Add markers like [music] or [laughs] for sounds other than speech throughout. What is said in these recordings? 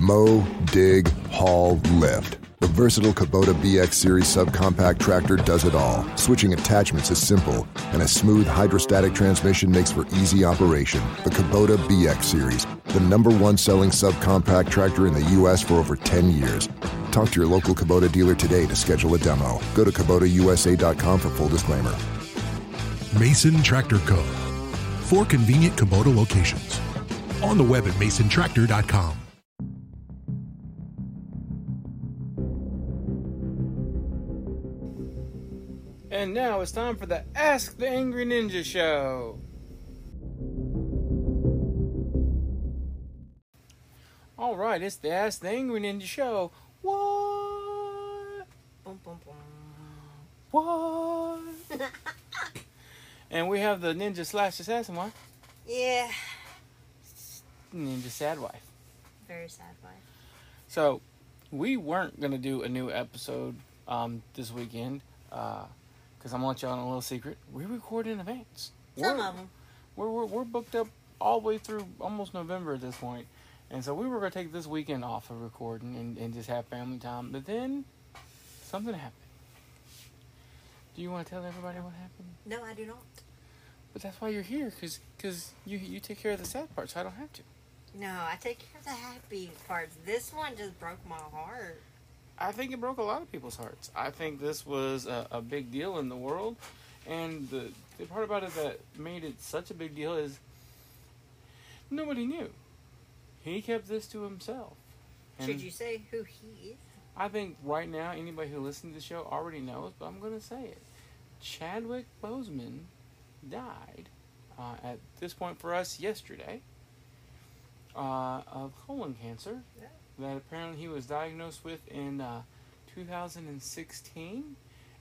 Mow, dig, haul, lift. The versatile Kubota BX Series subcompact tractor does it all. Switching attachments is simple, and a smooth hydrostatic transmission makes for easy operation. The Kubota BX Series, the number one selling subcompact tractor in the U.S. for over 10 years. Talk to your local Kubota dealer today to schedule a demo. Go to KubotaUSA.com for full disclaimer. Mason Tractor Co. Four convenient Kubota locations. On the web at masontractor.com. And now it's time for the Ask the Angry Ninja Show. All right, it's the Ask the Angry Ninja Show. What? Boom, boom, boom. What? [laughs] and we have the Ninja Slash Assassin one, Yeah. Ninja Sad Wife. Very sad wife. So, we weren't gonna do a new episode um, this weekend because I'm gonna let y'all know a little secret. We record in advance. Some We're- of them. we're, we're, we're booked up all the way through almost November at this. And so we were going to take this weekend off of recording and, and just have family time. But then something happened. Do you want to tell everybody what happened? No, I do not. But that's why you're here, because you, you take care of the sad part, so I don't have to. No, I take care of the happy parts. This one just broke my heart. I think it broke a lot of people's hearts. I think this was a, a big deal in the world. And the, the part about it that made it such a big deal is nobody knew. He kept this to himself. And Should you say who he is? I think right now anybody who listens to the show already knows, but I'm going to say it. Chadwick Boseman died uh, at this point for us yesterday uh, of colon cancer Yeah. That apparently he was diagnosed with in uh, 2016,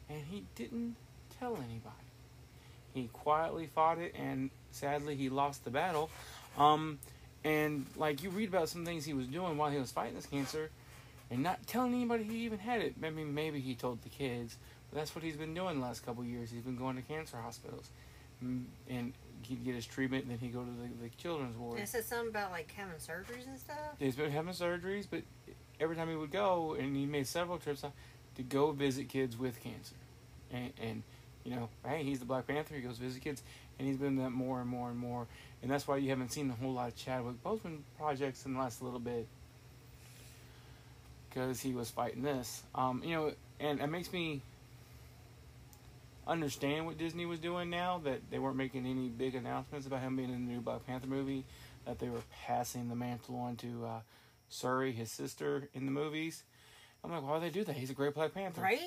and he didn't tell anybody. He quietly fought it, and sadly, he lost the battle. Um, and like you read about some things he was doing while he was fighting this cancer, and not telling anybody he even had it. I mean, maybe he told the kids, but that's what he's been doing the last couple years. He's been going to cancer hospitals, Mm, and he'd get his treatment, and then he'd go to the, the children's ward. And it said something about like having surgeries and stuff. He's been having surgeries, but every time he would go, and he made several trips uh, to go visit kids with cancer, and and you know, hey, he's the Black Panther. He goes visit kids, and he's been that more and more and more, and that's why you haven't seen a whole lot of Chadwick Boseman projects in the last little bit, because he was fighting this. Um, you know, and it makes me understand what Disney was doing now that they weren't making any big announcements about him being in the new Black Panther movie, that they were passing the mantle on to uh, Shuri, his sister, in the movies. I'm like, why would they do that? He's a great Black Panther, Right?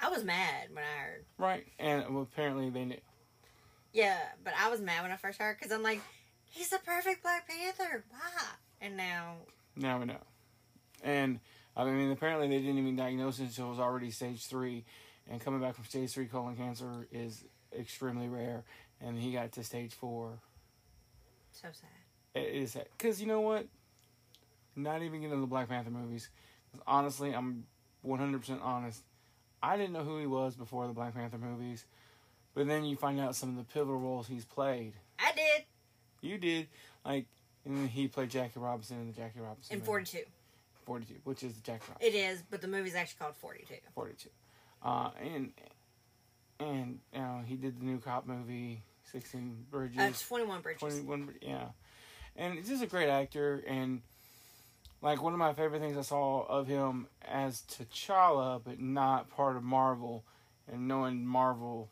I was mad when I heard. Right, and well, apparently they knew. Yeah, but I was mad when I first heard because I'm like, he's the perfect Black Panther. Why? And now, Now we know. And I mean, apparently they didn't even diagnose him until it was already stage three, and coming back from stage three colon cancer is extremely rare. And he got to stage four. so sad. It is because you know what? Not even getting into the Black Panther movies. Honestly, I'm 100% honest. I didn't know who he was before the Black Panther movies, but then you find out some of the pivotal roles he's played. I did You did like, and he played Jackie Robinson in the Jackie Robinson in movie. 42. 42, which is the Jackie Robinson. It is, but the movie's actually called 42. 42. Uh, and and you know he did the new cop movie, Sixteen Bridges. Uh, 21 Bridges. 21 yeah and he's just a great actor and like one of my favorite things i saw of him as t'challa but not part of marvel and knowing marvel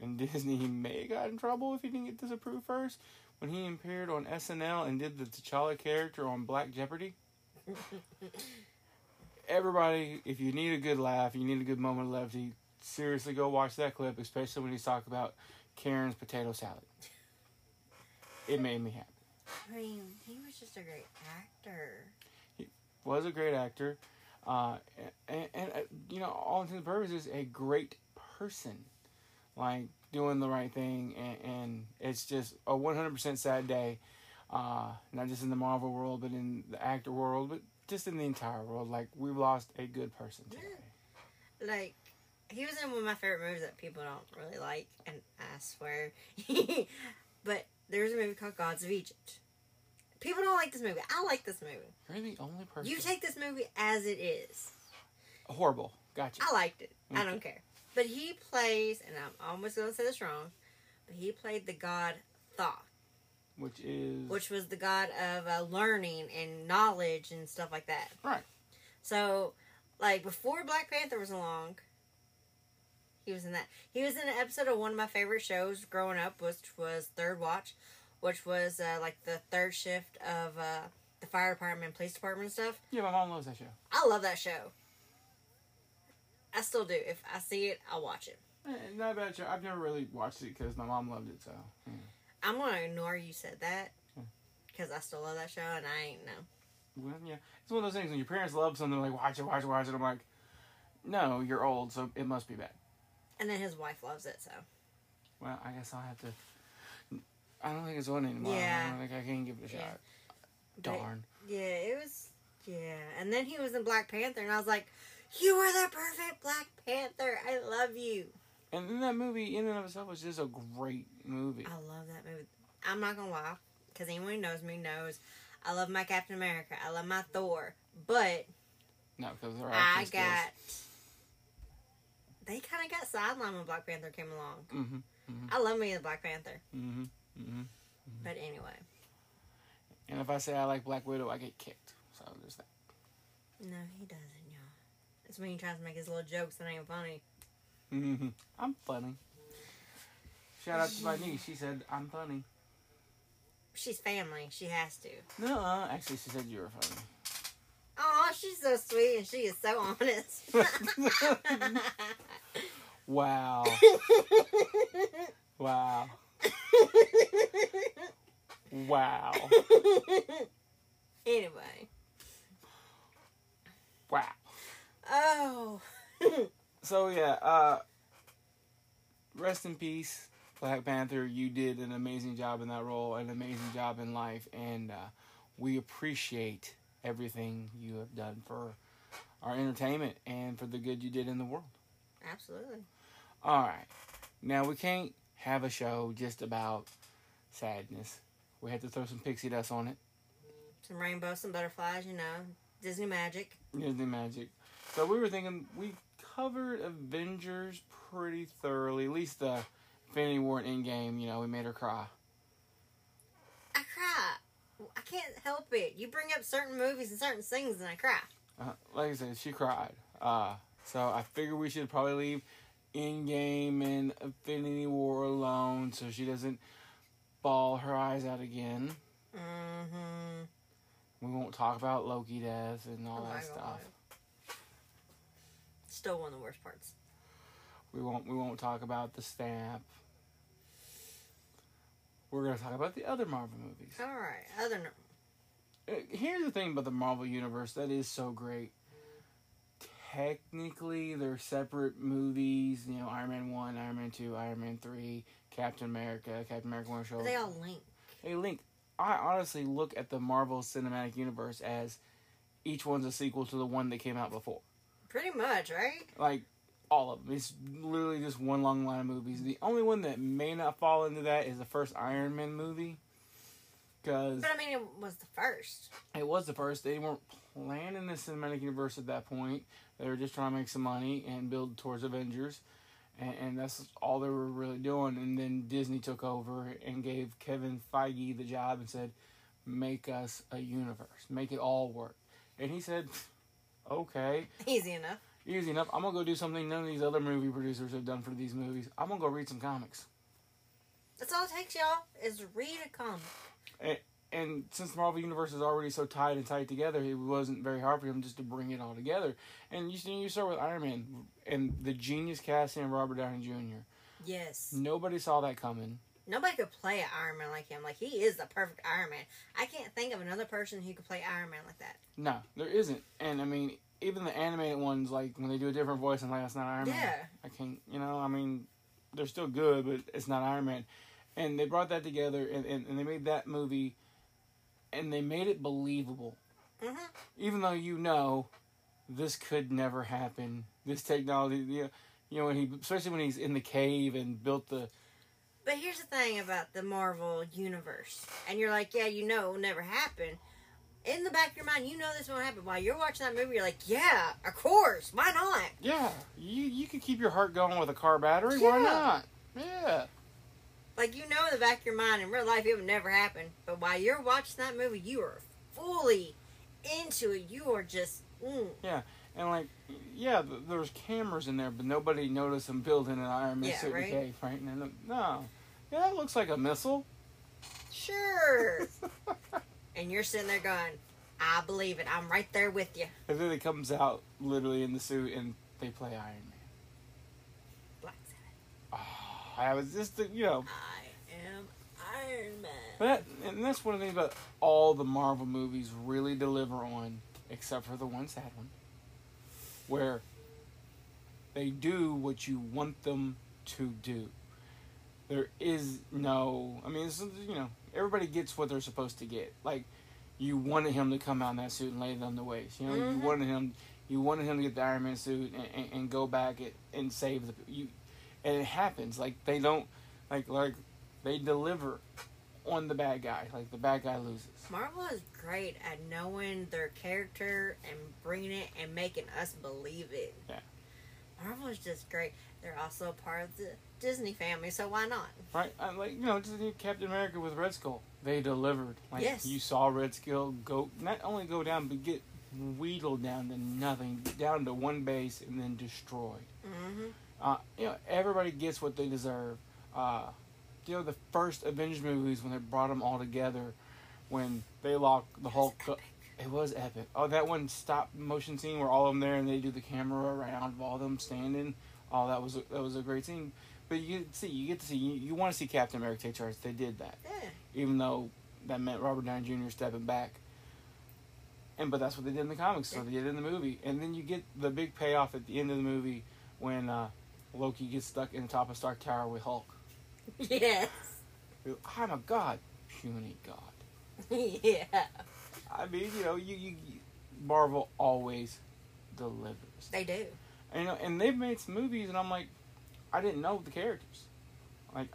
and [laughs] disney he may have got in trouble if he didn't get disapproved first when he appeared on snl and did the t'challa character on black jeopardy [laughs] everybody if you need a good laugh you need a good moment of levity seriously go watch that clip especially when he's talking about karen's potato salad. It made me happy. I mean, he was just a great actor. He was a great actor, uh, and, and uh, you know, all intents and purposes, a great person, like doing the right thing, and, and it's just a one hundred percent sad day, uh, not just in the Marvel world, but in the actor world, but just in the entire world. Like we've lost a good person today. Like, he was in one of my favorite movies that people don't really like, and I swear. [laughs] but there's a movie called Gods of Egypt. People don't like this movie. I like this movie. You're the only person. You take this movie as it is. horrible. Gotcha. I liked it. I don't care. But he plays, and I'm almost going to say this wrong, but he played the god Thoth, Which is which was the god of uh, learning and knowledge and stuff like that. right. So, like before Black Panther was along, he was in that. He was in an episode of one of my favorite shows growing up, which was Third Watch, which was uh, like the third shift of uh, the fire department, police department and stuff. Yeah, my mom loves that show. I love that show. I still do. If I see it, I'll watch it. Eh, Not a bad show. I've never really watched it because my mom loved it. So yeah. I'm gonna ignore you said that hmm. because I still love that show and I ain't know. Well, yeah, it's one of those things when your parents love something, like watch it, watch it, watch it. I'm like, no, you're old, so it must be bad. And then his wife loves it, so Well, I guess I'll have to. I don't think it's on anymore. Yeah. I don't think I can give it a Yeah. shot. But- Darn. yeah, it was yeah. And then he was in Black Panther, and I was like, "You are the perfect Black Panther. I love you. And then that movie, in and of itself, was just a great movie. I love that movie. I'm not gonna lie, because anyone who knows me knows I love my Captain America. I love my Thor, but No, because they're I got they kind of got sidelined when Black Panther came along. Mm-hmm. I love me the Black Panther, Mm-hmm. Mm-hmm. but anyway, And if I say I like Black Widow, I get kicked. So there's that. no, he doesn't, y'all. It's when he tries to make his little jokes that ain't funny. Mm-hmm. I'm funny. Shout out to my niece. She said I'm funny. She's family. She has to. No, uh, actually, she said you were funny. Oh, she's so sweet and she is so honest. [laughs] Wow. wow. [laughs] Wow. anyway. Wow. Oh. So yeah, uh rest in peace, Black Panther. You did an amazing job in that role, an amazing job in life, and uh, we appreciate everything you have done for our entertainment and for the good you did in the world. Absolutely. All right, now we can't have a show just about sadness. We had to throw some pixie dust on it. Some rainbows, some butterflies, you know. Disney magic. Disney magic. So we were thinking we covered Avengers pretty thoroughly. At least the Infinity War and Endgame. You know, we made her cry. I cry. I can't help it. You bring up certain movies and certain things and I cry. Uh, like I said, she cried. Uh, so I figured we should probably leave Endgame and Infinity War alone so she doesn't bawl her eyes out again. Mm-hmm. We won't talk about Loki death and all Oh that stuff. God. Still one of the worst parts. We won't. We won't talk about the stamp. We're gonna talk about the other Marvel movies. All right. Other Uh, Here's the thing about the Marvel universe that is so great. Technically, they're separate movies. You know, Iron Man one, Iron Man two, Iron Man three, Captain America, Captain America Winter but Soldier. they all link. Hey, Link. I honestly look at the Marvel Cinematic Universe as each one's a sequel to the one that came out before. Pretty much, right? Like all of them. It's literally just one long line of movies. The only one that may not fall into that is the first Iron Man movie. Because But I mean, it was the first. it was the first. They weren't planning the cinematic universe at that point. They were just trying to make some money and build towards Avengers. And, and that's all they were really doing. And then Disney took over and gave Kevin Feige the job and said, make us a universe. Make it all work. And he said, okay. [laughs] Easy enough. Easy enough. I'm gonna go do something none of these other movie producers have done for these movies. I'm gonna go read some comics. That's all it takes, y'all, is read a comic. And, and since the Marvel Universe is already so tied and tight together, it wasn't very hard for him just to bring it all together. And you see, you start with Iron Man and the genius casting of Robert Downey Jr. Yes. Nobody saw that coming. Nobody could play an Iron Man like him. Like, he is the perfect Iron Man. I can't think of another person who could play Iron Man like that. No, there isn't. And I mean, even the animated ones, like when they do a different voice, I'm like, that's not Iron Man. Yeah. I can't, you know, I mean, they're still good, but it's not Iron Man. And they brought that together and, and, and they made that movie and they made it believable. hmm Even though you know this could never happen. This technology, you know, you know when he, especially when he's in the cave and built the But here's the thing about the Marvel universe, and you're like, yeah, you know, it will never happen. In the back of your mind, you know this won't happen. While you're watching that movie, you're like, yeah, of course, why not? Yeah, you you can keep your heart going with a car battery. Why not? Yeah. Like you know in the back of your mind, in real life, it would never happen. But while you're watching that movie, you are fully into it. You are just, mm, yeah. And like, yeah, there's cameras in there, but nobody noticed them building an Iron Man Yeah, suit right. in cave, right? And no, yeah, that looks like a missile. sure. [laughs] and you're sitting there going, I believe it. I'm right there with you. And then it comes out literally in the suit, and they play Iron Man. Black Sabbath. Ah, I was just, you know, I am Iron Man. But that, and that's one of the things about all the Marvel movies really deliver on, except for the one sad one, where they do what you want them to do. There is no, I mean, you know, everybody gets what they're supposed to get. Like, you wanted him to come out in that suit and lay it on the waist. You know, Mhm. you wanted him, you wanted him to get the Iron Man suit and, and, and go back and, and save the you, and it happens. Like they don't, like like they deliver on the bad guy. Like the bad guy loses. Marvel is great at knowing their character and bringing it and making us believe it. Yeah. Marvel is just great. They're also a part of the Disney family, so why not? Right? I, like you know, just like Captain America with Red Skull. They delivered. Like Yes. you saw Red Skull go not only go down but get wheedled down to nothing, down to one base and then destroyed. Mm-hmm. Uh, you know, everybody gets what they deserve. Uh, you know, the first Avengers movies when they brought them all together, when they locked the Hulk. It was epic. Oh, that one stop motion scene where all of them there and they do the camera around of all of them standing. Oh, that was a, that was a great scene. But you get see, you get to see, you, you want to see Captain America take charge. They did that, Yeah. even though that meant Robert Downey Jr. stepping back. And but that's what they did in the comics, so they did in the movie. And then you get the big payoff at the end of the movie when uh, Loki gets stuck in the top of Stark Tower with Hulk. [laughs] Yes. I'm a god, puny god. [laughs] yeah. I mean, you know, you, you, you Marvel always delivers. They do. And, you know, and they've made some movies, and I'm like, I didn't know the characters. Like,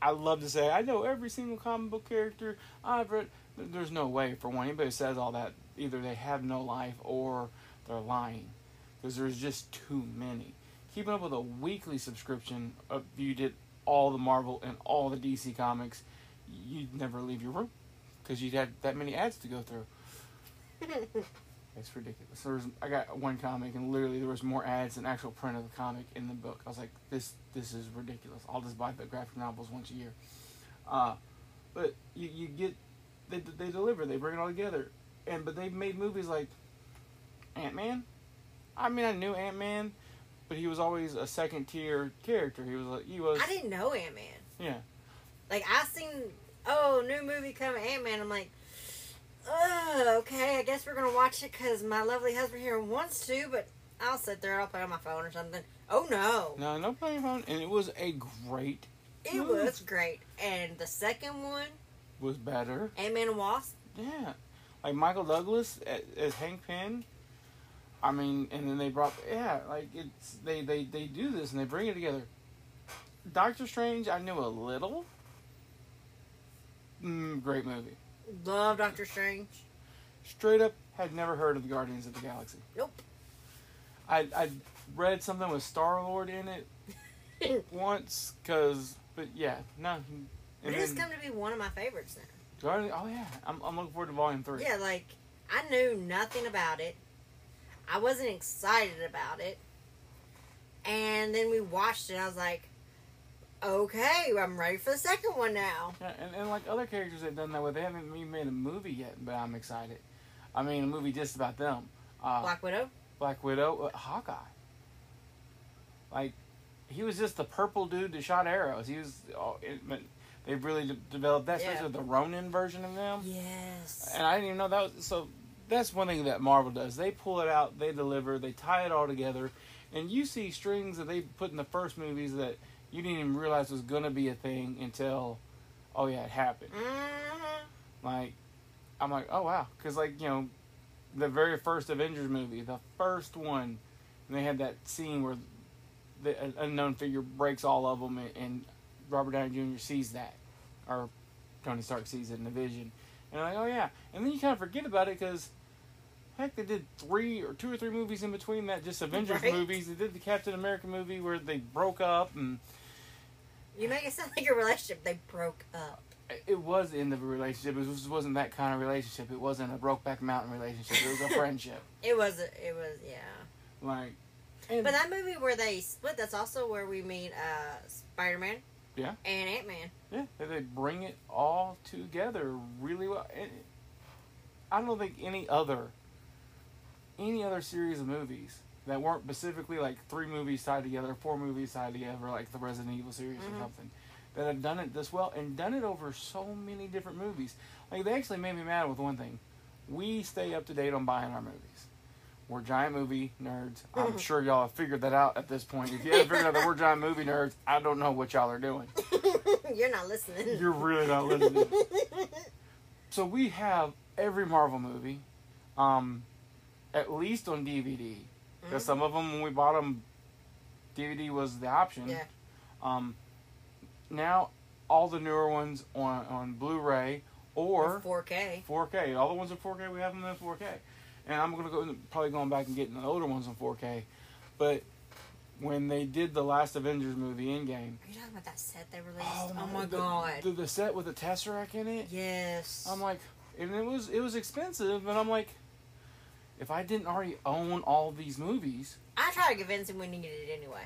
I love to say I know every single comic book character I've read. There's no way for one anybody says all that. Either they have no life or they're lying, because there's just too many. Keeping up with a weekly subscription, if you did all the Marvel and all the DC comics, you'd never leave your room because you'd have that many ads to go through. [laughs] It's ridiculous. There was, I got one comic, and literally there was more ads than actual print of the comic in the book. I was like, this this is ridiculous. I'll just buy the graphic novels once a year. Uh, but you, you get they they deliver. They bring it all together, and but they've made movies like Ant Man. I mean, I knew Ant Man, but he was always a second tier character. He was like he was I didn't know Ant Man. yeah. Like I seen, oh, new movie coming, Ant Man. I'm like, oh, okay. I guess we're gonna watch it because my lovely husband here wants to. But I'll sit there. I'll play on my phone or something. Oh no, No, no playing phone, and it was a great it was great. And the second one, was better. Ant Man and Wasp. Yeah, like Michael Douglas as, as Hank Pym. I mean, and then they brought yeah, like it's they they they do this and they bring it together. Doctor Strange, I knew a little. Mm, great movie. Love Doctor Strange. Straight up, had never heard of the Guardians of the Galaxy. Nope. I I read something with Star Lord in it [laughs] once, cause but yeah, no. It has come to be one of my favorites now. Guardian, oh yeah, I'm I'm looking forward to Volume Three. Yeah, like I knew nothing about it. I wasn't excited about it. And then we watched it I was like, okay, I'm ready for the second one now. Yeah, and, and like other characters they've done that with, they haven't even made a movie yet, but I'm excited. I mean, a movie just about them. Uh, Black, Widow. Black Widow? Uh, Hawkeye. Like, he was just the purple dude that shot arrows. He was. Oh, it, they've really de- developed that, Yeah. the Ronin version of them. Yes. And I didn't even know that was so. That's one thing that Marvel does. They pull it out, they deliver, they tie it all together, and you see strings that they put in the first movies that you didn't even realize it was gonna be a thing until, oh yeah, it happened. hmm Like, I'm like, oh wow, because like you know, the very first Avengers movie, the first one, and they had that scene where the an unknown figure breaks all of them and, and Robert Downey Jr. sees that, or Tony Stark sees it in the Vision, and I'm like, oh yeah, and then you kind of forget about it because. Heck, they did three or two or three movies in between that, just Avengers [laughs] Right. movies. They did the Captain America movie where they broke up, and You make it sound like a relationship. They broke up. it was in the relationship. It was, wasn't that kind of relationship. It wasn't a Brokeback Mountain relationship. It was a [laughs] friendship. It was. It was. Yeah. Like, and But that movie where they split, that's also where we meet uh, Spider Man. Yeah. And Ant Man. yeah, they- they bring it all together really well. And I don't think any other any other series of movies that weren't specifically like three movies tied together, four movies tied together, like the Resident Evil series Mhm. or something, that have done it this well and done it over so many different movies. Like they actually made me mad with one thing. We stay up to date on buying our movies. We're giant movie nerds. I'm [laughs] sure y'all have figured that out at this point. If you haven't figured out that we're giant movie nerds, I don't know what y'all are doing. [laughs] You're not listening. You're really not listening. [laughs] So we have every Marvel movie, um, at least on DVD. Because Mhm. some of them, when we bought them, DVD was the option. Yeah. Um, now all the newer ones on on Blu-ray or 4K. 4K. All the ones in 4K, we have them in 4K. And I'm gonna go probably going back and getting the older ones in 4K. But when they did the last Avengers movie, Endgame, Are you talking about that set they released? oh Oh, my the, god. the, the set with the Tesseract in it. yes. I'm like, and it was it was expensive, but I'm like, if I didn't already own all these movies, I tried to convince him we needed it anyway.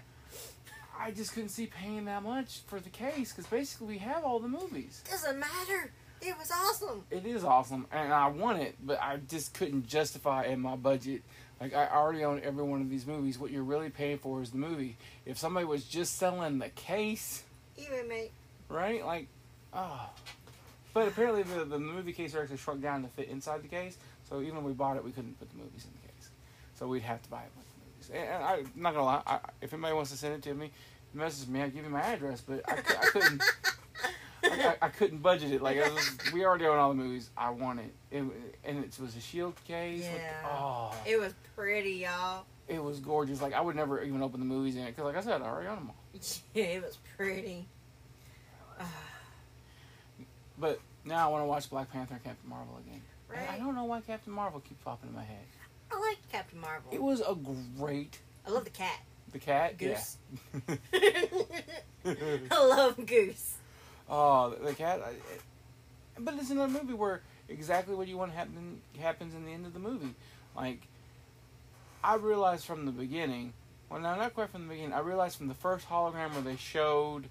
I just couldn't see paying that much for the case because basically we have all the movies. Doesn't matter. It was awesome. It is awesome, and I want it, but I just couldn't justify in my budget. Like I already own every one of these movies. What you're really paying for is the movie. If somebody was just selling the case, Even mate. right? Like, oh. But apparently the the movie case are actually shrunk down to fit inside the case. So even when we bought it, we couldn't put the movies in the case. So we'd have to buy it with the movies. And I, I'm not gonna lie. I, if anybody wants to send it to me, message me. I'll give you my address. But I, I couldn't. I, I, I couldn't budget it. Like it was, we already own all the movies. I want it. it and it was a shield case. with- Yeah. oh, It was pretty, y'all. it was gorgeous. Like I would never even open the movies in it because, like I said, I already own them all. [laughs] Yeah, it was pretty. But now I want to watch Black Panther and Captain Marvel again. And I don't know why Captain Marvel keeps popping in my head. I like Captain Marvel. It was a great. I love the cat. The cat, Goose. yeah. [laughs] [laughs] I love Goose. oh, the cat. I, it, but it's another movie where exactly what you want happen happens in the end of the movie. Like, I realized from the beginning. Well, no, not quite from the beginning. I realized from the first hologram where they showed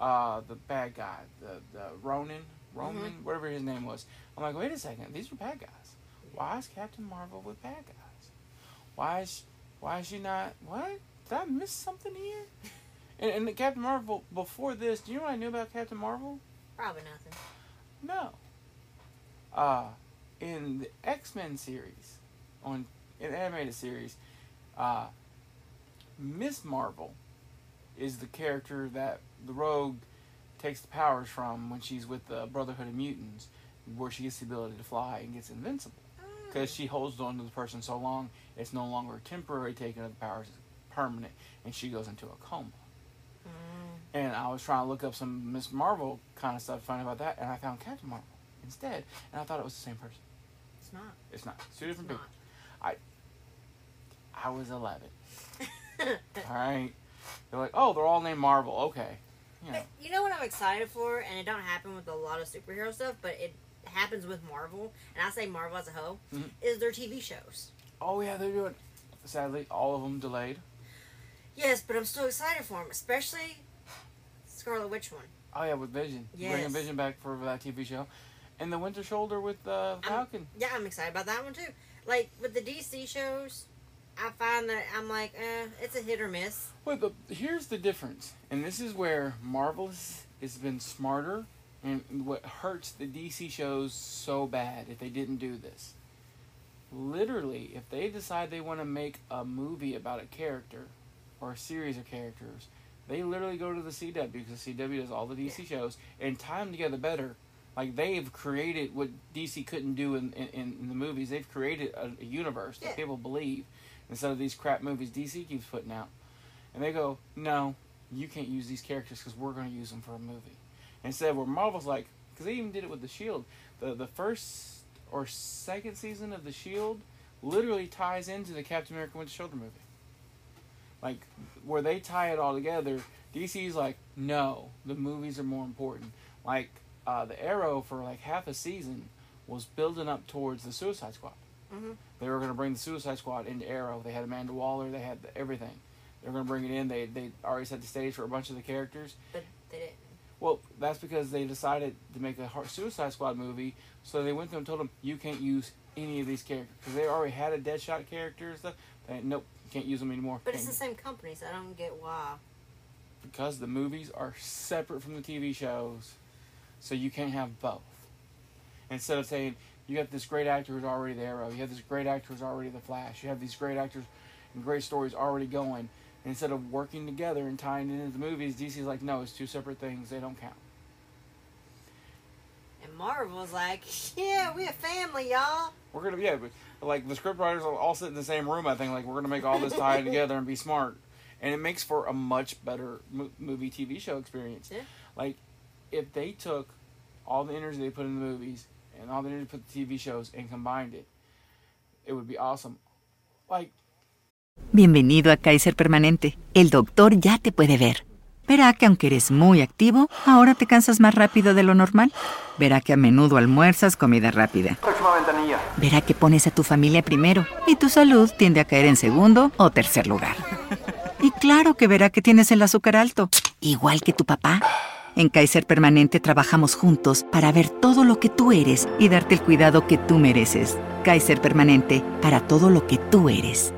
uh, the bad guy, the the Ronan, Roman, whatever his name was. I'm like, wait a second, these are bad guys. Why is Captain Marvel with bad guys? Why is why is she not? What did I miss something here? [laughs] And, and the Captain Marvel before this, do you know what I knew about Captain Marvel? Probably nothing. No. Uh, in the X Men series, on an animated series, uh, Miss Marvel is the character that the Rogue takes the powers from when she's with the Brotherhood of Mutants, where she gets the ability to fly and gets invincible. Because she holds on to the person so long, it's no longer a temporary taking of the powers, it's permanent, and she goes into a coma. Mm. And I was trying to look up some Miss Marvel kind of stuff, to find out about that, and I found Captain Marvel instead, and I thought it was the same person. It's not. It's not. It's two It's different not. I I was 11. [laughs] All right. They're like, oh, they're all named Marvel. Okay. You know. But you know what I'm excited for, and it don't happen with a lot of superhero stuff, but it happens with Marvel, and I say Marvel as a whole, Mhm. is their TV shows. Oh yeah, they're doing. Sadly, all of them delayed. Yes, but I'm still excited for them, especially Scarlet Witch one. Oh yeah, with Vision. Bringing Yes. Vision back for that TV show, and the Winter Soldier with uh, Falcon. Yeah, I'm excited about that one too. Like with the DC shows, I find that I'm like, eh, it's a hit or miss. Wait, but here's the difference, and this is where Marvel has, been smarter, and what hurts the DC shows so bad if they didn't do this. Literally, if they decide they want to make a movie about a character or a series of characters, they literally go to the CW because the CW does all the DC shows and tie them together better. Like they've created what DC couldn't do in, in, in the movies. They've created a, a universe that Yeah. people believe instead of these crap movies DC keeps putting out. And they go, no, you can't use these characters because we're going to use them for a movie. Instead, where Marvel's like, because they even did it with the Shield. The the first or second season of the Shield literally ties into the Captain America Winter Soldier movie. Like where they tie it all together. DC's like, no, the movies are more important. Like uh, the Arrow for like half a season was building up towards the Suicide Squad. Mm-hmm. They were going to bring the Suicide Squad into Arrow. They had Amanda Waller. They had the, everything. They were going to bring it in. They they already set the stage for a bunch of the characters. But they didn't. Well, that's because they decided to make a Suicide Squad movie. So they went to them and told them you can't use any of these characters because they already had a Deadshot character and stuff. They, nope, can't use them anymore. But it's Can't the same company, so I don't get why. because the movies are separate from the TV shows, so you can't have both. Instead of saying you have this great actor who's already the Arrow, you have this great actor who's already the Flash, you have these great actors and great stories already going. Instead of working together and tying it into the movies, DC's like, no, it's two separate things. They don't count. And Marvel's like, yeah, we a family, y'all. We're gonna, yeah, but like the scriptwriters all sit in the same room. I think like we're gonna make all this tie [laughs] together and be smart, and it makes for a much better mo- movie TV show experience. Yeah. Like if they took all the energy they put in the movies and all they put in the TV shows and combined it, it would be awesome. Like Bienvenido a Kaiser Permanente. El doctor ya te puede ver. Verá que aunque eres muy activo, ahora te cansas más rápido de lo normal. Verá que a menudo almuerzas comida rápida. Próxima ventanilla. Verá que pones a tu familia primero y tu salud tiende a caer en segundo o tercer lugar. Y claro que verá que tienes el azúcar alto, igual que tu papá. En Kaiser Permanente trabajamos juntos para ver todo lo que tú eres y darte el cuidado que tú mereces. Kaiser Permanente, para todo lo que tú eres.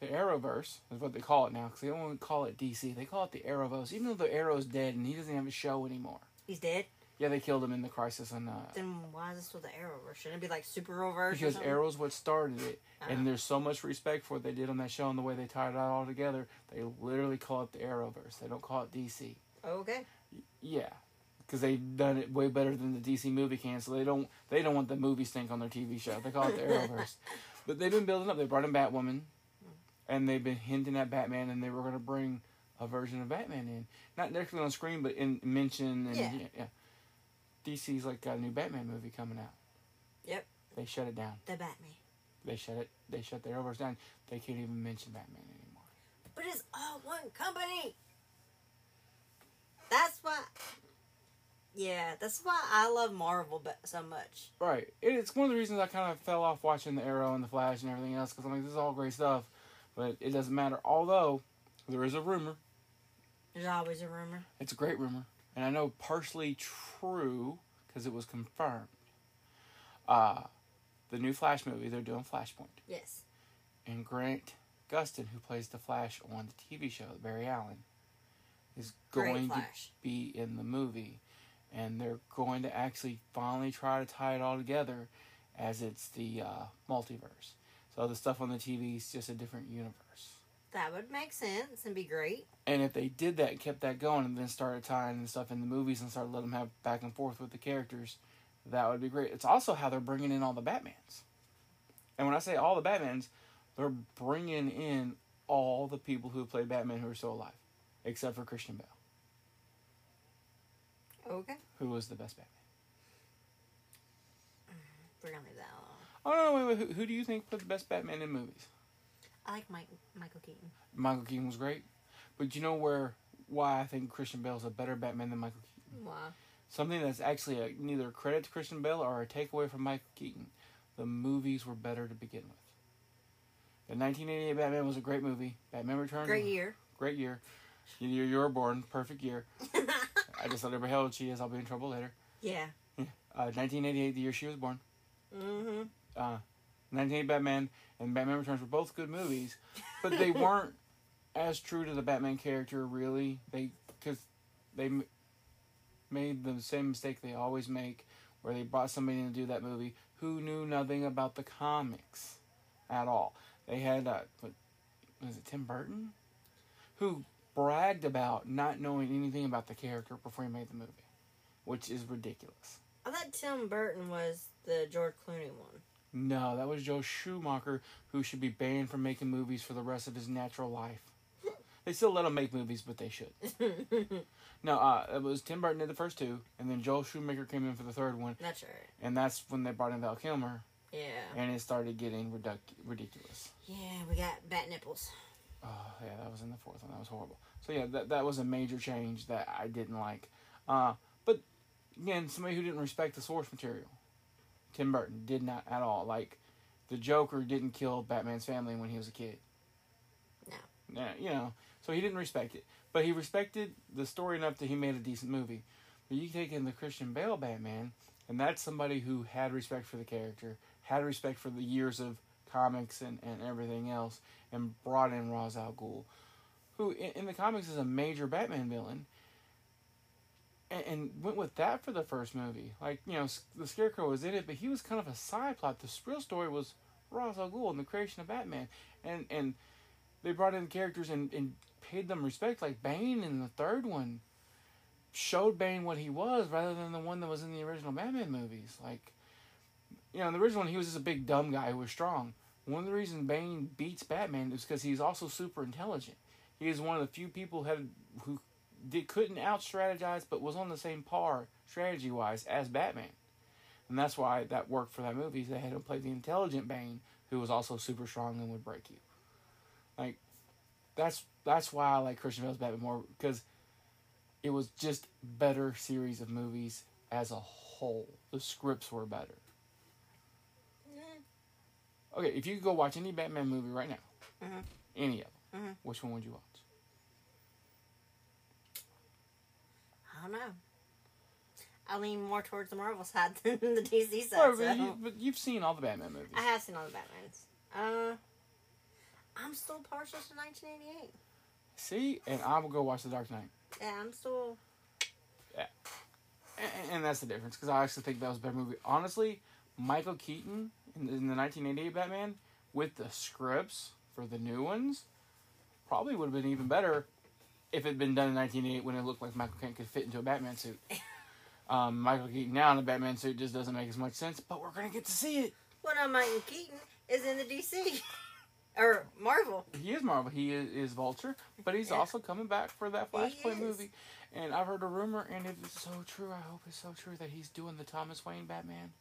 the Arrowverse is what they call it now because they don't want to call it DC. They call it the Arrowverse, even though the Arrow's dead and he doesn't have a show anymore. He's dead. Yeah, they killed him in the Crisis on uh, Then why is this with the Arrowverse? Shouldn't it be like Superverse? because? Arrow's what started it, Uh-huh. and there's so much respect for what they did on that show and the way they tied it all together. They literally call it the Arrowverse. They don't call it DC. Okay. Yeah, because they've done it way better than the DC movie can. So they don't they don't want the movie stink on their TV show. They call it the Arrowverse. [laughs] but they've been building up. They brought in Batwoman, and they've been hinting at Batman, and they were going to bring a version of Batman in, not directly on screen, but in mention and Yeah. yeah. yeah. DC's like got a new Batman movie coming out. Yep. They shut it down. The Batman. They shut it. They shut the Arrowverse down. They can't even mention Batman anymore. But it's all one company. That's why. Yeah, that's why I love Marvel so much. Right. It's one of the reasons I kind of fell off watching the Arrow and the Flash and everything else because I'm like, this is all great stuff, but it doesn't matter. Although there is a rumor. There's always a rumor. It's a great rumor, and I know partially true because it was confirmed. Uh, the new Flash movie they're doing Flashpoint, Yes. and Grant Gustin, who plays the Flash on the TV show, Barry Allen, is going to be in the movie, and they're going to actually finally try to tie it all together, as it's the uh, multiverse. So the stuff on the TV is just a different universe. That would make sense and be great. And if they did that and kept that going and then started tying and stuff in the movies and started letting them have back and forth with the characters, that would be great. It's also how they're bringing in all the Batmans. And when I say all the Batmans, they're bringing in all the people who played Batman who are still alive, except for Christian Bale, Okay. who was the best Batman. Mm-hmm. We're gonna leave that alone. Oh no, no, wait, wait. Who, who do you think put the best Batman in movies? I like Mike Michael Keaton. Michael Keaton was great, but you know where why I think Christian Bale's a better Batman than Michael Keaton. Wow. Something that's actually a, neither a credit to Christian Bale or a takeaway from Michael Keaton. The movies were better to begin with. The 1988 Batman was a great movie. Batman Returns. Great year. Great year. The year you were born. Perfect year. [laughs] I just let everybody how old she is. I'll be in trouble later. Yeah. Uh, 1988, the year she was born. Mm-hmm. Uh, 1988 Batman and Batman Returns were both good movies, but they [laughs] weren't as true to the Batman character. Really, they because they m- made the same mistake they always make, where they brought somebody in to do that movie who knew nothing about the comics at all. They had uh, what was it Tim Burton, who bragged about not knowing anything about the character before he made the movie, which is ridiculous. I thought Tim Burton was the George Clooney one. No, that was Joel Schumacher, who should be banned from making movies for the rest of his natural life. They still let him make movies, but they should. [laughs] no, uh, it was Tim Burton did the first two, and then Joel Schumacher came in for the third one, That's right. and that's when they brought in Val Kilmer, Yeah. and it started getting reduc- ridiculous. Yeah, we got bat nipples. Oh, yeah, that was in the fourth one. That was horrible. So yeah, that that was a major change that I didn't like. Uh, but again, somebody who didn't respect the source material, Tim Burton did not at all. Like, the Joker didn't kill Batman's family when he was a kid. No. Yeah, you know, so he didn't respect it, but he respected the story enough that he made a decent movie. But you take in the Christian Bale Batman, and that's somebody who had respect for the character, had respect for the years of comics and, and everything else, and brought in Ra's al Ghul, who in, in the comics is a major Batman villain, and, and went with that for the first movie. Like, you know, the Scarecrow was in it, but he was kind of a side plot. The real story was Ra's al Ghul and the creation of Batman, and and they brought in characters and, and paid them respect. Like Bane in the third one showed Bane what he was rather than the one that was in the original Batman movies. Like, you know, in the original one, he was just a big dumb guy who was strong. One of the reasons Bane beats Batman is because he's also super intelligent. He is one of the few people who had who did, couldn't out strategize, but was on the same par strategy wise as Batman. And that's why that worked for that movie. They had him play the intelligent Bane, who was also super strong and would break you. Like, that's that's why I like Christian Bale's Batman more because it was just better series of movies as a whole. The scripts were better. Okay, if you could go watch any Batman movie right now, Mhm. any of them, Mhm. which one would you watch? I don't know. I lean more towards the Marvel [laughs] side than the DC side. Well, so. but, you, but you've seen all the Batman movies. I have seen all the Batmans. Uh, I'm still partial to 1988. See, and I will go watch The Dark Knight. Yeah, I'm still. And, and that's the difference because I actually think that was a better movie. Honestly, Michael Keaton in, the 1988 Batman with the scripts for the new ones probably would have been even better if it had been done in 1988 when it looked like Michael Keaton could fit into a Batman suit. [laughs] um, Michael Keaton now in a Batman suit just doesn't make as much sense, but we're gonna get to see it. Well, no, Michael Keaton is in the DC [laughs] or Marvel. He is Marvel. He is, is Vulture, but he's Yeah. also coming back for that Flashpoint movie. And I've heard a rumor, and if it's so true, I hope it's so true that he's doing the Thomas Wayne Batman.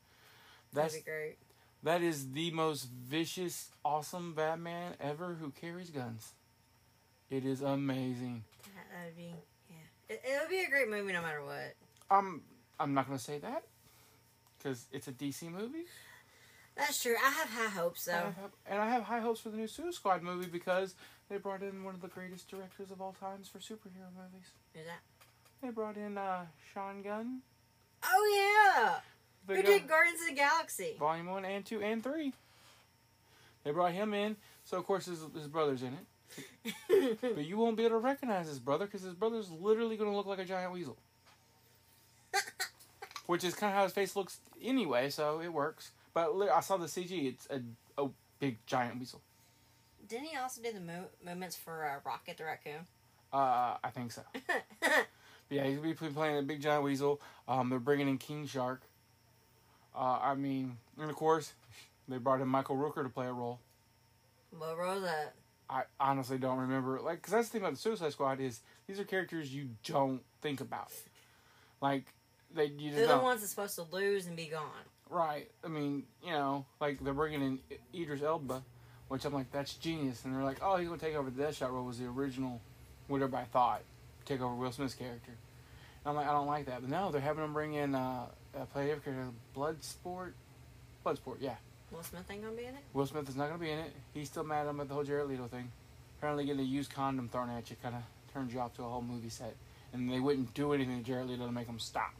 That's That'd be great. That is the most vicious, awesome Batman ever who carries guns. It is amazing. That, that'd be yeah. It, it'll be a great movie no matter what. I'm I'm not gonna say that because it's a DC movie. That's true. I have high hopes I though. have- and I have high hopes for the new Suicide Squad movie because they brought in one of the greatest directors of all times for superhero movies. Who's that? They brought in uh, Sean Gunn. Oh yeah. The Who did Guardians of the Galaxy? Volume one and two and three. They brought him in, so of course his, his brother's in it. [laughs] but you won't be able to recognize his brother because his brother's literally going to look like a giant weasel. [laughs] Which is kind of how his face looks anyway, so it works. But I saw the CG; it's a, a big giant weasel. Didn't he also do the mo- movements for uh, Rocket the Raccoon? Uh, I think so. But [laughs] yeah, he's gonna be playing a big giant weasel. Um, they're bringing in King Shark. Uh, I mean, and of course, they brought in Michael Rooker to play a role. What role was that? I honestly don't remember. Like, because that's the thing about the Suicide Squad is these are characters you don't think about. Like, they you just They're the ones that's supposed to lose and be gone. Right. I mean, you know, like they're bringing in Idris Elba, which I'm like, that's genius. And they're like, oh, he's gonna take over the Deadshot role was the original, what everybody thought, take over Will Smith's character. I'm like, I don't like that. But no, they're having them bring in uh, uh play every character, Bloodsport, Bloodsport, yeah. Will Smith ain't gonna be in it. Will Smith is not gonna be in it. He's still mad about the whole Jared Leto thing. Apparently, getting a used condom thrown at you kind of turns you off to a whole movie set, and they wouldn't do anything to Jared Leto to make him stop.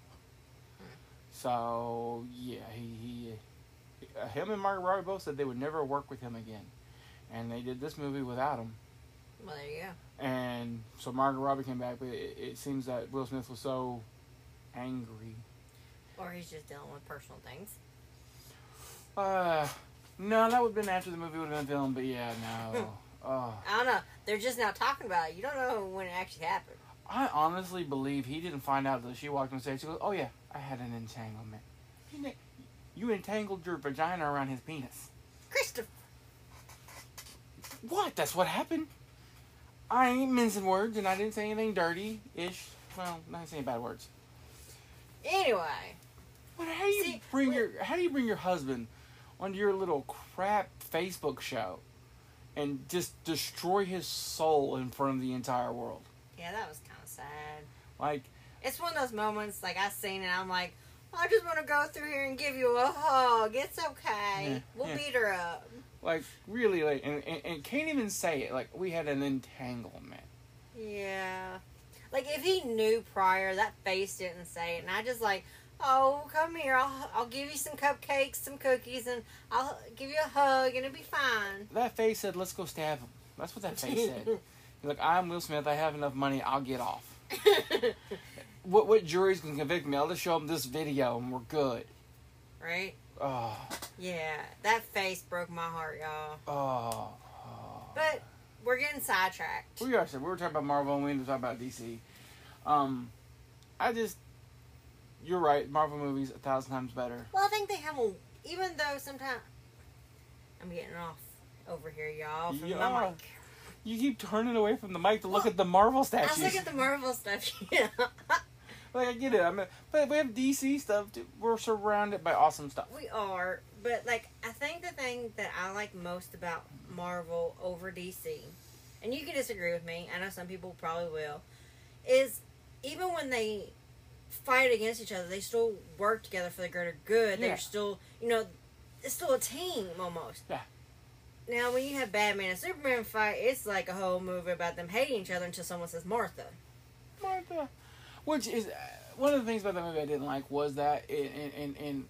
So yeah, he, he uh, him and Margot Robbie both said they would never work with him again, and they did this movie without him. Well, there you go. And so Margot Robbie came back, but it, it seems that Will Smith was so angry. Or he's just dealing with personal things. Uh, no, that would have been after the movie would have been filmed. But yeah, no. Oh. [laughs] I don't know. They're just now talking about it. You don't know when it actually happened. I honestly believe he didn't find out that she walked on stage. She goes, "Oh yeah, I had an entanglement. You entangled your vagina around his penis. Christopher. What? That's what happened. I ain't mincing words, and I didn't say anything dirty ish. Well, not saying bad words. Anyway, But how do you See, bring what- your how do you bring your husband onto your little crap Facebook show and just destroy his soul in front of the entire world? yeah, that was kind of sad. Like, It's one of those moments like I seen it. I'm like, I just want to go through here and give you a hug. It's okay. Yeah, we'll yeah. beat her up. Like really, like, and, and, and can't even say it. Like, we had an entanglement. Yeah. Like if he knew prior, that face didn't say it, and I just like, oh, come here. I'll I'll give you some cupcakes, some cookies, and I'll give you a hug, and it'll be fine. That face said, "Let's go stab him." That's what that face said. [laughs] Like, "I'm Will Smith. I have enough money. I'll get off." [laughs] What what jury's gonna convict me? I'll just show them this video and we're good. right? Oh, Yeah, that face broke my heart, y'all. oh. But we're getting sidetracked. We are. We were talking about Marvel and we were talking about DC. Um, I just, you're right. Marvel movies a thousand times better. Well, I think they have a. Even though sometimes I'm getting off over here, y'all. From You the mic. You keep turning away from the mic to look Well, at the Marvel I statues. looking at the Marvel stuff. Yeah. [laughs] like I get it. I mean, but we have DC stuff. Too. We're surrounded by awesome stuff. We are, but like I think the thing that I like most about Marvel over DC, and you can disagree with me. I know some people probably will, is even when they fight against each other, they still work together for the greater good. Yeah. They're still, you know, it's still a team almost. Yeah. Now, when you have Batman and Superman fight, it's like a whole movie about them hating each other until someone says Martha. Martha. Which is uh, one of the things about that movie I didn't like was that in in, in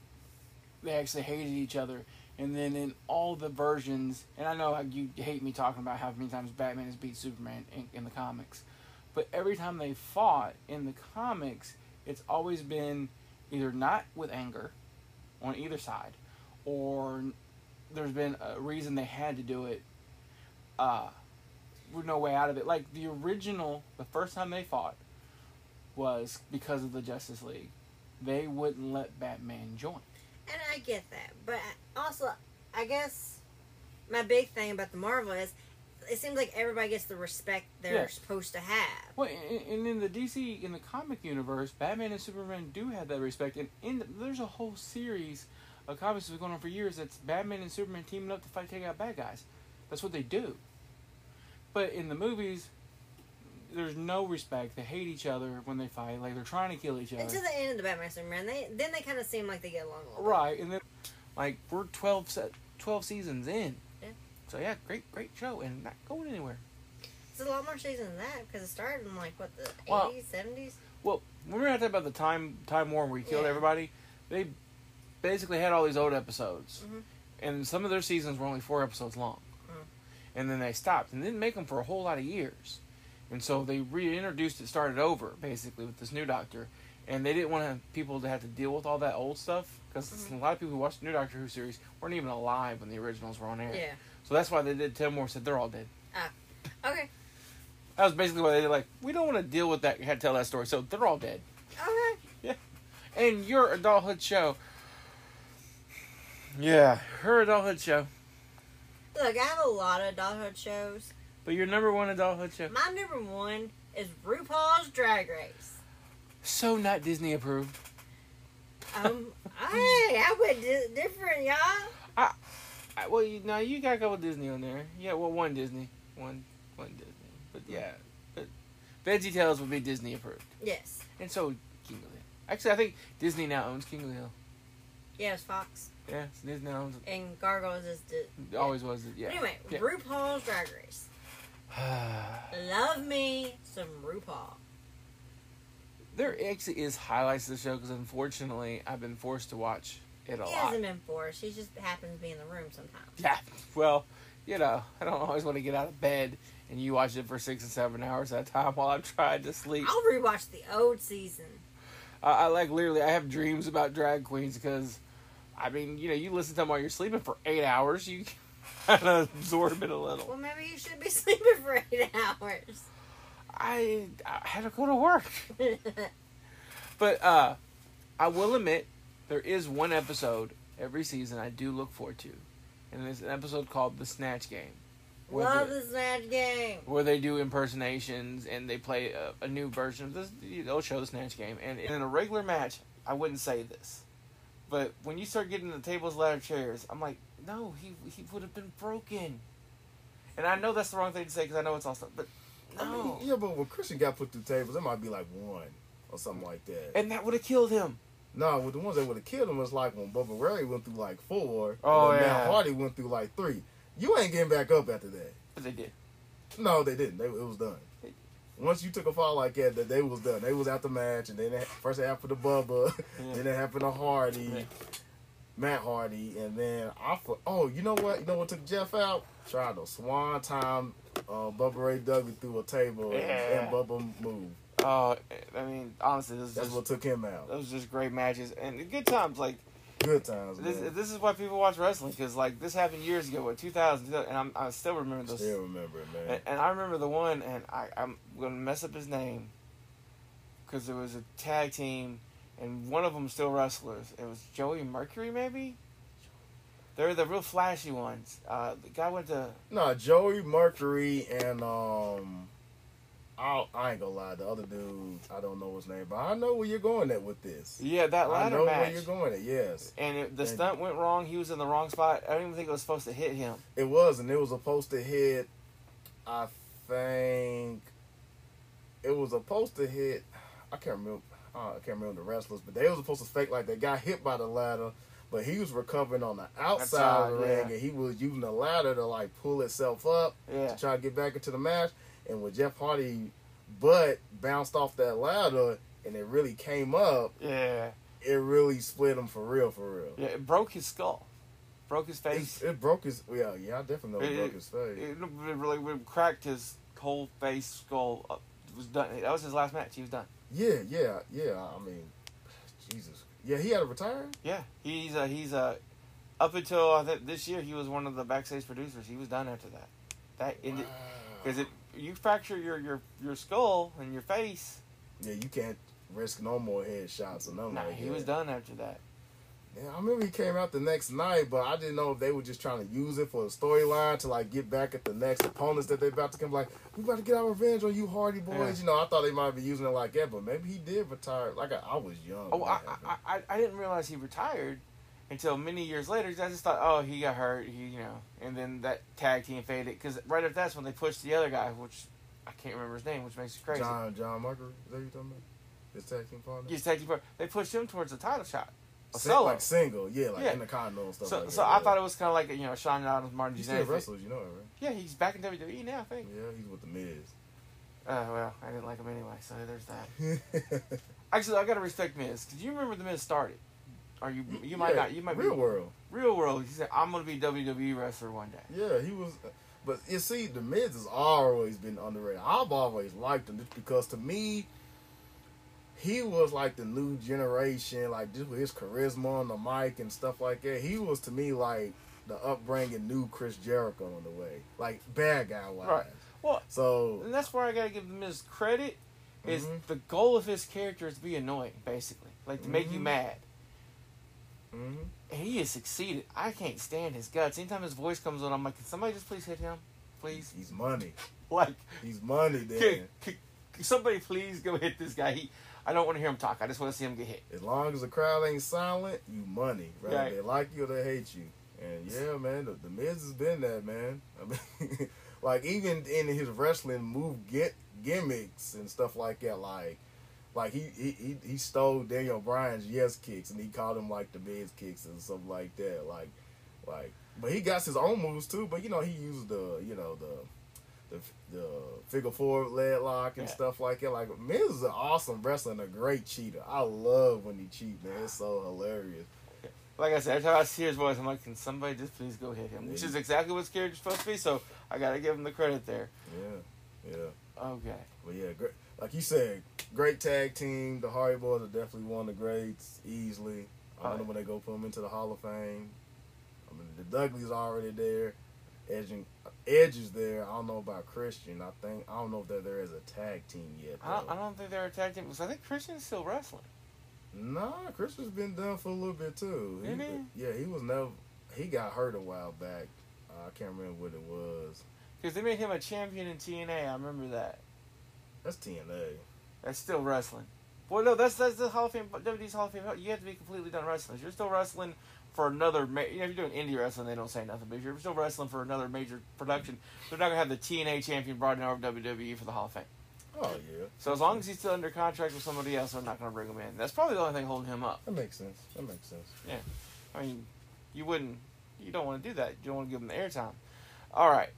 they actually hated each other, and then in all the versions, and I know you hate me talking about how many times Batman has beat Superman in, in the comics, but every time they fought in the comics, it's always been either not with anger on either side, or there's been a reason they had to do it. Uh, with no way out of it. Like the original, the first time they fought was because of the Justice League. They wouldn't let Batman join. And I get that, but also, I guess my big thing about the Marvel is it seems like everybody gets the respect they're Yeah. supposed to have. Well, and, and in the DC in the comic universe, Batman and Superman do have that respect, and in there's a whole series of comics that's been going on for years. That's Batman and Superman teaming up to fight take out bad guys. That's what they do. But in the movies, there's no respect. They hate each other when they fight. Like they're trying to kill each other. Until the end of the Batman Superman, they then they kind of seem like they get along a little. bit. Right, and then like we're 12, se- 12 seasons in. Yeah. So yeah, great, great show, and not going anywhere. It's a lot more seasons than that because it started in like what the eighties, seventies. Well, when we were talking about the time time war where he killed Yeah. everybody, they basically had all these old episodes, Mhm. and some of their seasons were only four episodes long, Mhm. and then they stopped and didn't make them for a whole lot of years, and so they reintroduced it, started over basically with this new Doctor, and they didn't want people to have to deal with all that old stuff because Mm-hmm. a lot of people who watched the new Doctor Who series weren't even alive when the originals were on air. Yeah. So that's why they did ten more. Said they're all dead. Ah, Okay. That was basically why they did. Like we don't want to deal with that. Had to tell that story, so they're all dead. Okay. [laughs] Yeah. And your adulthood show. Yeah, her adulthood show. Look, I have a lot of adulthood shows. But your number one adulthood show. My number one is RuPaul's Drag Race. So not Disney approved. Um, [laughs] hey, I went di- different, y'all. I, well, you, now you got a couple Disney on there. Yeah, well, one Disney, one, one Disney. But yeah, but Veggie Tales would be Disney approved, Yes. and so King of the Hill. Actually, I think Disney now owns King of the Hill. Yeah, it's Fox. Yeah, so Disney owns it. And Gargoyles is the. Always was it. Yeah. But anyway, Yeah. RuPaul's Drag Race. Love me some RuPaul. there actually is highlights of the show because unfortunately I've been forced to watch it a He lot. hasn't been forced. He just happens to be in the room sometimes. Yeah, [laughs] well, you know, I don't always want to get out of bed and you watch it for six and seven hours at a time [laughs] while I'm trying to sleep. I'll rewatch the old season. I, I like literally, I have dreams about drag queens because, I mean, you know, you listen to them while you're sleeping for eight hours, you [laughs] [laughs] kind of absorb it a little. Well, maybe you should be [laughs] sleeping for eight hours. I, I had to go to work. But uh, I will admit, there is one episode every season I do look forward to, and it's an episode called The Snatch Game. Love they- the Snatch Game. where they do impersonations and they play a, a new version of this. They'll show the snatch game, and in a regular match, I wouldn't say this, but when you start getting the tables, ladder, chairs, I'm like, no, he he would have been broken. And I know that's the wrong thing to say because I know it's also, but I mean, no, yeah, but when Christian got put through tables, it might be like one or something like that. and that would have killed him. no, with the ones that would have killed him was like when Bubba Ray went through like four. Oh, and yeah. Matt Hardy went through like three. You ain't getting back up after that. But they did. No, they didn't. They, it was done. Once you took a fall like that, that they was done. They was out the match, and then it, first it happened to Bubba, Yeah. [laughs] then it happened to Hardy, Yeah. Matt Hardy, and then I. for- Oh, you know what? You know what took Jeff out? Tried to Swanton. Uh, Bubba Ray Dudley through a table, and, Yeah. and Bubba moved. Oh, I mean, honestly, this is That's just, what took him out. those was just great matches and good times. Like Good times, this, this is why people watch wrestling because like this happened years ago, what 2000, and I'm, I still remember those. Still remember it, man. And, and I remember the one, and I, I'm gonna mess up his name because it was a tag team, and one of them still wrestlers. It was Joey Mercury, maybe. They're the real flashy ones. Uh, the guy went to No, Joey Mercury and um, I, I ain't gonna lie, the other dude, I don't know his name, but I know where you're going at with this. yeah that I know match, where you're going at. Yes, and it, the And- stunt went wrong. He was in the wrong spot. I don't even think it was supposed to hit him. it was, and it was supposed to hit. I think it was supposed to hit. I can't remember. Uh, I can't remember the wrestlers, but they was supposed to fake like they got hit by the ladder, but he was recovering on the outside, of the ring, yeah. and he was using the ladder to like pull itself up Yeah. to try to get back into the match. And when Jeff Hardy butt bounced off that ladder and it really came up, Yeah, it really split him for real, for real. yeah. It broke his skull, broke his It, face. it broke his. Yeah, yeah, I definitely know it, It- broke his face. It, it really it cracked his whole face, skull. Up. It was done. That was his last match. He was done. Yeah, yeah, yeah. I mean, Jesus. Yeah, he had to retire. Yeah, he's uh, he's uh, up until I think this year he was one of the backstage producers. He was done after that. That ended because it you fracture your your your skull and your face. Yeah, you can't risk no more headshots or nothing Nah, like he was done after that. Yeah, I remember he came out the next night, but I didn't know if they were just trying to use it for a storyline to like get back at the next opponents that they're about to come. Like, we about to get our revenge on you, Hardy boys. Yeah. You know, I thought they might be using it like that, but maybe he did retire. Like I, I was young. Oh, I. I, I I didn't realize he retired until many years later. I just thought, oh, he got hurt. He you know, and then that tag team faded because right after that's when they pushed the other guy, which I can't remember his name, which makes it crazy. John John Marker, is that you talking about? His tag team partner. His tag team partner, they pushed him towards the title shot. Solo. like single, yeah, like Yeah. condo and stuff So, like so that. I yeah. thought it was kind of like you know Sean Adams, Martin he still wrestles, you know right? Yeah, he's back in WWE now. I think. Yeah, he's with the Miz. Uh, well, I didn't like him anyway, so there's that. [laughs] Actually, I gotta respect Miz. Cause you remember the Miz started, or you you might Yeah, not. You might real be world. real world. He said, "I'm gonna be WWE wrestler one day." Yeah, he was. But you see, the Miz has always been underrated. I've always liked him just because to me, he was like the new generation, like just with his charisma on the mic and stuff like that. He was to me like the upbringing new Chris Jericho in the way, like bad guy wise. Right. Well, So and that's where I gotta give him his credit. Is Mhm. the goal of his character is to be annoying, basically, like to make you Mhm. mad. mhm. And he has succeeded. I can't stand his guts. Anytime his voice comes on, I'm like, can somebody just please hit him, please? he's money. [laughs] Like, He's money. can, Then can, can somebody please go hit this guy? He, I don't want to hear him talk. I just want to see him get hit. as long as the crowd ain't silent, you money, right? Right. They like you or they hate you. And yeah, man, the, the Miz has been that man. [laughs] I mean, like even in his wrestling move get gimmicks and stuff like that, like like he he he, stole Daniel Bryan's yes kicks and he called him like the Miz kicks and stuff like that. Like like, but he got his own moves too. But you know he used the you know the the, the figure four leg lock and Yeah. stuff like that. Like Miz is an awesome wrestler and a great cheater. I love when he cheat, man. It's so hilarious. Like I said, every time I see his voice, I'm like, can somebody just please go hit him? Which is exactly what his character's supposed to be. So I gotta give him the credit there. Yeah, yeah. Okay. But yeah, great. Like you said, great tag team. The Hardy Boys are definitely one of the greats easily. I wonder when they go put them into the Hall of Fame. I mean, the Dudley's already there. Edge, and, Edge is there. I don't know about Christian. I think I don't know if they're there as a tag team yet. I don't. I don't think they're a tag team because I think Christian's still wrestling. Nah, Christian's been done for a little bit too. Did he? Yeah, he was never. He got hurt a while back. Uh, I can't remember what it was. Because they made him a champion in TNA. I remember that. That's TNA. That's still wrestling. Well, no, that's that's the Hall of Fame. WWE's Hall of Fame. You have to be completely done wrestling. If you're still wrestling for another, ma- you know, if you're doing indie wrestling, they don't say nothing. But if you're still wrestling for another major production, they're not gonna have the TNA champion brought in over WWE for the Hall of Fame. Oh yeah, So as long as he's still under contract with somebody else, they're not gonna bring him in. That's probably the only thing holding him up. that makes sense. That makes sense. Yeah, I mean, you wouldn't, you don't want to do that. You don't want to give them the airtime. All right.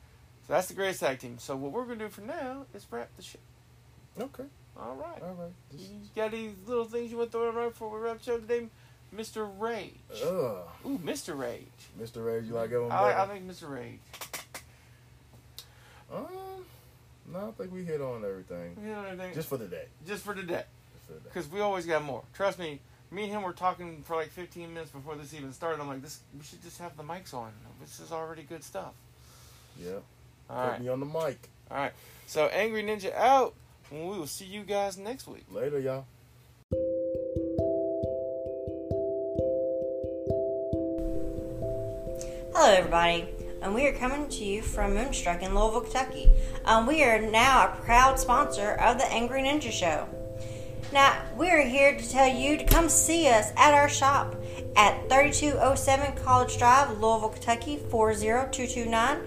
So that's the greatest tag team. So what we're gonna do for now is wrap the shit. Okay, All right. all right. You got these little things you want to throw before we wrap the show today, Mr. Rage? uh, Ooh, Mr. Rage. Mr. Rage, you like that one? I, I think Mr. Rage. Um, no, I think we hit on everything. You know what I think? Just for the day. Just for today, Just for the day. because we always got more. Trust me. Me and him were talking for like 15 minutes before this even started. I'm like, this. We should just have the mics on. This is already good stuff. Yeah. All Put right. me on the mic. All right. So Angry Ninja out. And we will see you guys next week. Later, y'all. Hello, everybody, and we are coming to you from Moonstruck in Louisville, Kentucky. Um, we are now a proud sponsor of the Angry Ninja Show. Now, we are here to tell you to come see us at our shop at 3207 College Drive, Louisville, Kentucky 40229.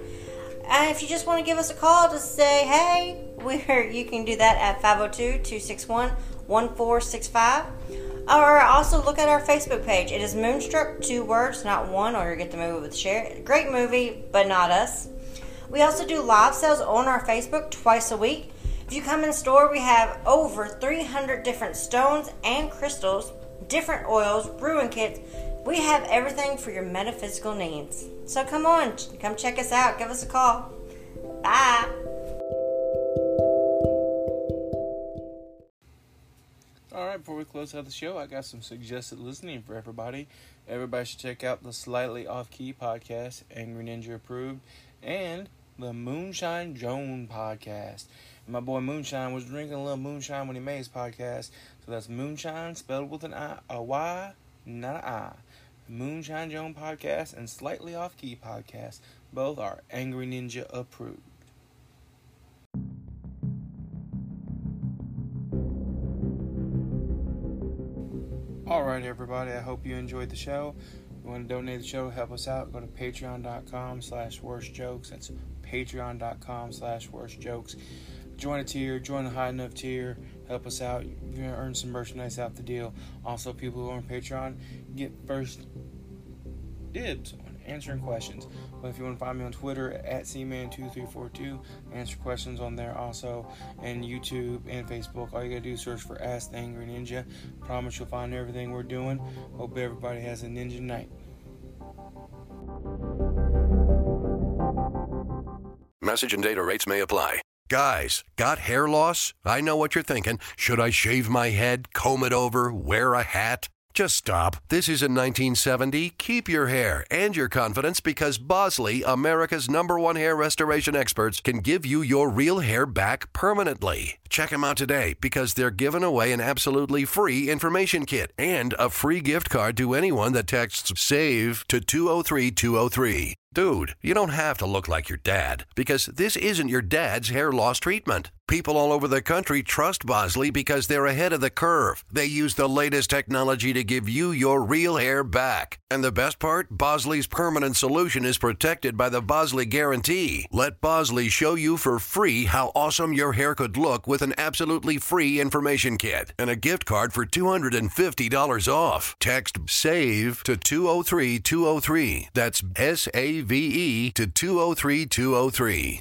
And if you just want to give us a call to say hey, we're, you can do that at 502 261 1465. Or also look at our Facebook page. It is Moonstruck, two words, not one, or you get the movie with Cher. Great movie, but not us. We also do live sales on our Facebook twice a week. If you come in store, we have over 300 different stones and crystals, different oils, brewing kits. We have everything for your metaphysical needs. So come on, come check us out. Give us a call. Bye. All right, before we close out the show, I got some suggested listening for everybody. Everybody should check out the Slightly Off Key podcast, Angry Ninja approved, and the Moonshine Joan podcast. My boy Moonshine was drinking a little moonshine when he made his podcast. So that's Moonshine spelled with an I, a Y, not an I. Moonshine Joan podcast and Slightly Off Key podcast. Both are Angry Ninja approved. All right, everybody. I hope you enjoyed the show. If you want to donate the show, help us out. Go to patreon.com slash worst jokes. That's patreon.com slash worst jokes. Join a tier, join a high enough tier. Help us out. You're going to earn some merchandise out the deal. Also, people who are on Patreon get first dibs answering questions. But if you want to find me on Twitter at cman2342, answer questions on there also, and YouTube and Facebook. All you gotta do is search for Ask the Angry Ninja. Promise you'll find everything we're doing. Hope everybody has a ninja night. Message and data rates may apply. Guys, got hair loss? I know what you're thinking. Should I shave my head, comb it over, wear a hat? Just stop. This isn't 1970. Keep your hair and your confidence because Bosley, America's number one hair restoration experts, can give you your real hair back permanently. Check them out today because they're giving away an absolutely free information kit and a free gift card to anyone that texts SAVE to 203203. Dude, you don't have to look like your dad because this isn't your dad's hair loss treatment. People all over the country trust Bosley because they're ahead of the curve. They use the latest technology to give you your real hair back. And the best part? Bosley's permanent solution is protected by the Bosley Guarantee. Let Bosley show you for free how awesome your hair could look with an absolutely free information kit and a gift card for $250 off. Text SAVE to 203203. That's S A V E to 203203.